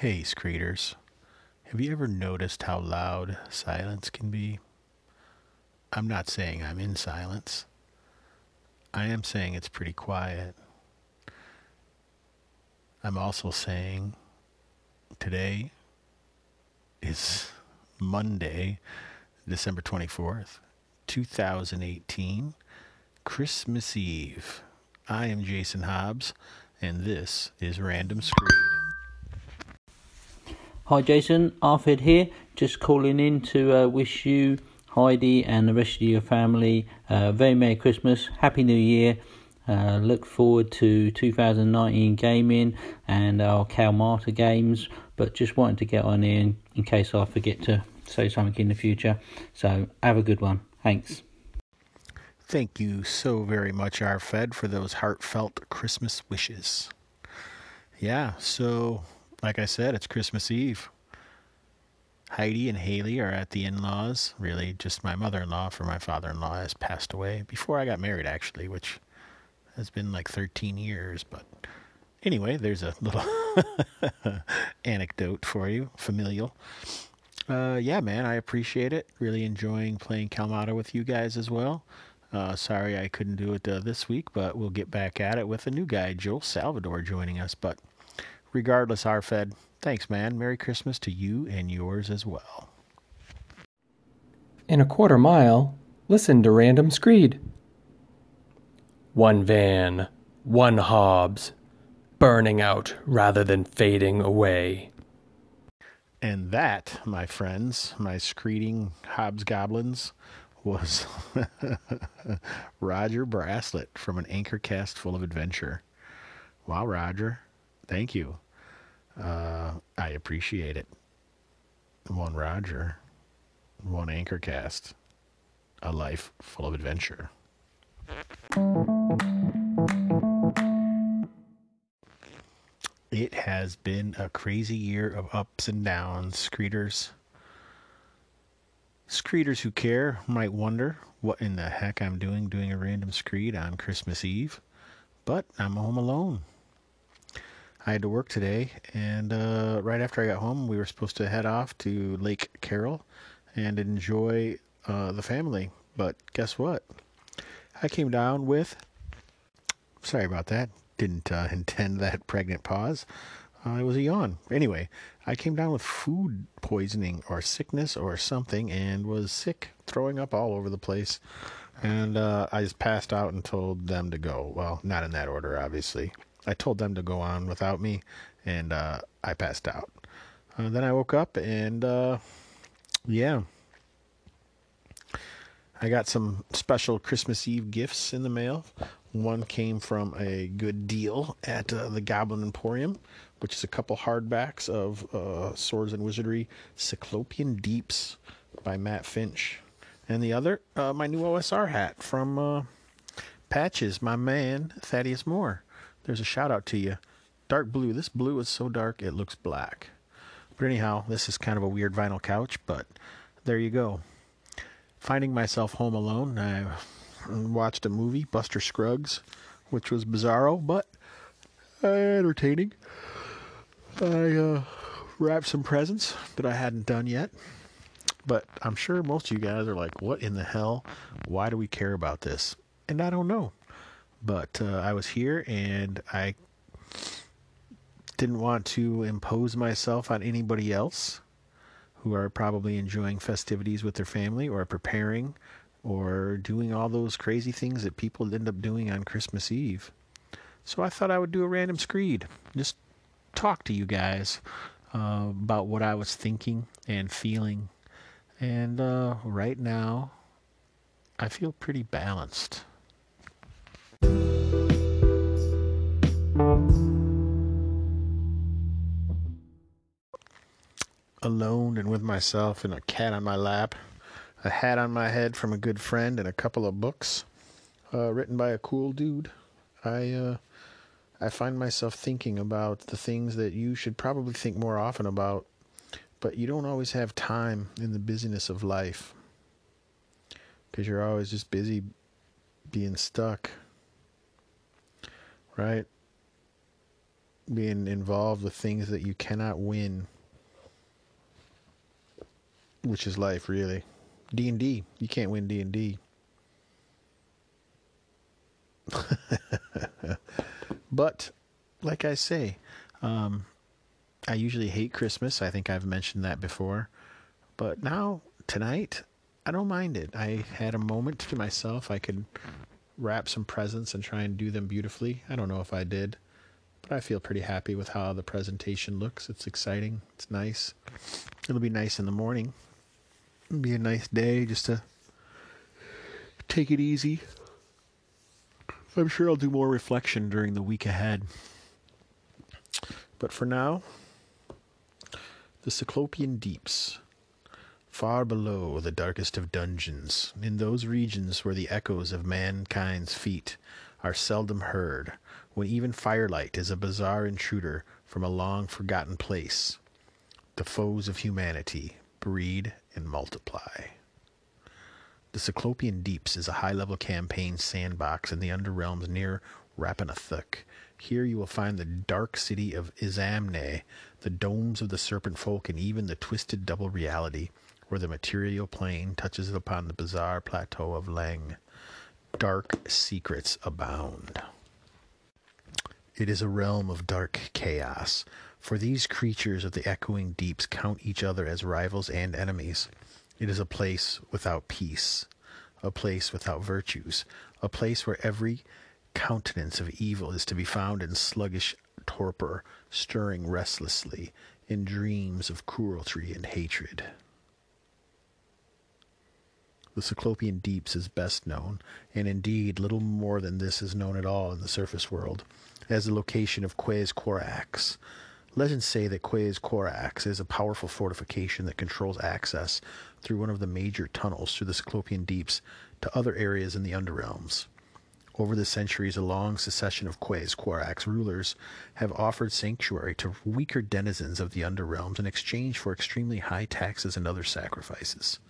Hey, Screeters. Have you ever noticed how loud silence can be? I'm not saying I'm in silence. I am saying it's pretty quiet. I'm also saying today is Monday, December 24th, 2018, Christmas Eve. I am Jason Hobbs, and this is Random Screed. Hi Jason, Arfed here, just calling in to uh, wish you, Heidi, and the rest of your family a very Merry Christmas, Happy New Year. Uh, look forward to 2019 gaming and our Kalmata games, but just wanted to get on in in case I forget to say something in the future. So have a good one. Thanks. Thank you so very much, Arfed, for those heartfelt Christmas wishes. Yeah, so like I said, it's Christmas Eve. Heidi and Haley are at the in laws. Really, just my mother in law, for my father in law has passed away before I got married, actually, which has been like 13 years. But anyway, there's a little anecdote for you, familial. Uh, yeah, man, I appreciate it. Really enjoying playing Kalmata with you guys as well. Uh, sorry I couldn't do it uh, this week, but we'll get back at it with a new guy, Joel Salvador, joining us. But regardless, Arfed. thanks, man. Merry Christmas to you and yours as well. In a quarter mile, listen to Random Screed. One van, one Hobbs, burning out rather than fading away. And that, my friends, my screeding Hobbs goblins, was Roger Braslett from an anchor cast full of adventure. Wow, Roger. Thank you. Uh, I appreciate it. One Roger, one anchor cast, a life full of adventure. It has been a crazy year of ups and downs, Screeters. Screeters who care might wonder what in the heck I'm doing doing a random screed on Christmas Eve, but I'm home alone. I had to work today, and uh, right after I got home, we were supposed to head off to Lake Carroll and enjoy uh, the family. But guess what? I came down with. Sorry about that. Didn't uh, intend that pregnant pause. Uh, it was a yawn. Anyway, I came down with food poisoning or sickness or something and was sick, throwing up all over the place. And uh, I just passed out and told them to go. Well, not in that order, obviously. I told them to go on without me, and uh, I passed out. Uh, then I woke up and, uh, yeah. I got some special Christmas Eve gifts in the mail. One came from a good deal at uh, the Goblin Emporium, which is a couple hardbacks of uh, Swords and Wizardry Cyclopean Deeps by Matt Finch. And the other, uh, my new OSR hat from Patches, my man, Thaddeus Moore. There's a shout out to you. Dark blue. This blue is so dark it looks black. But anyhow, this is kind of a weird vinyl couch, but there you go. Finding myself home alone, I watched a movie, Buster Scruggs, which was bizarro, but entertaining. I uh, wrapped some presents that I hadn't done yet. But I'm sure most of you guys are like, what in the hell? Why do we care about this? And I don't know. But uh, I was here and I didn't want to impose myself on anybody else who are probably enjoying festivities with their family or preparing or doing all those crazy things that people end up doing on Christmas Eve. So I thought I would do a random screed. Just talk to you guys uh, about what I was thinking and feeling. And uh, right now, I feel pretty balanced. Alone and with myself and a cat on my lap, a hat on my head from a good friend, and a couple of books uh, written by a cool dude. I uh, I find myself thinking about the things that you should probably think more often about, but you don't always have time in the busyness of life because you're always just busy being stuck. Right? being involved with things that you cannot win, which is life, really. D and D, you can't win D and D. But, like I say, um, I usually hate Christmas. I think I've mentioned that before. But now, tonight, I don't mind it. I had a moment to myself. I could wrap some presents and try and do them beautifully. I don't know if I did, but I feel pretty happy with how the presentation looks. It's exciting. It's nice. It'll be nice in the morning. Be a nice day just to take it easy. I'm sure I'll do more reflection during the week ahead. But for now, the Cyclopean deeps, far below the darkest of dungeons, in those regions where the echoes of mankind's feet are seldom heard, when even firelight is a bizarre intruder from a long forgotten place, the foes of humanity breed and multiply. The Cyclopean Deeps is a high level campaign sandbox in the Underrealms near Rappan Athuk. Here you will find the dark city of Izamne, the domes of the Serpent Folk, and even the twisted double reality where the material plane touches upon the bizarre plateau of Leng. Dark secrets abound. It is a realm of dark chaos, for these creatures of the echoing deeps count each other as rivals and enemies. It is a place without peace, a place without virtues, a place where every countenance of evil is to be found in sluggish torpor, stirring restlessly in dreams of cruelty and hatred. The Cyclopean Deeps is best known, and indeed little more than this is known at all in the surface world, as the location of Quaes Corax, Legends say that Quaes Corax is a powerful fortification that controls access through one of the major tunnels through the Cyclopean Deeps to other areas in the Underrealms. Over the centuries, a long succession of Quaes Corax rulers have offered sanctuary to weaker denizens of the Underrealms in exchange for extremely high taxes and other sacrifices.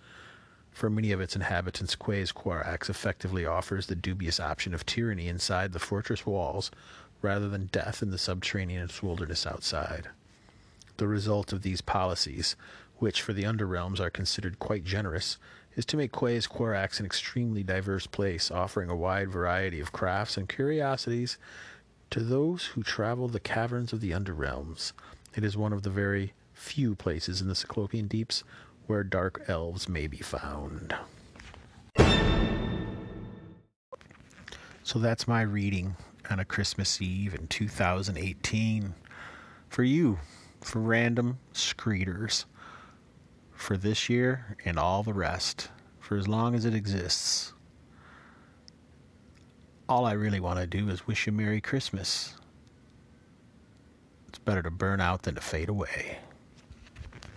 For many of its inhabitants, Quaes Corax effectively offers the dubious option of tyranny inside the fortress walls rather than death in the subterranean wilderness outside. The result of these policies, which for the underrealms are considered quite generous, is to make Quaes Corax an extremely diverse place, offering a wide variety of crafts and curiosities to those who travel the caverns of the underrealms. It is one of the very few places in the Cyclopean deeps where dark elves may be found. So that's my reading on a Christmas Eve in 2018 for you, for random screeders, for this year and all the rest, for as long as it exists. All I really want to do is wish you Merry Christmas. It's better to burn out than to fade away.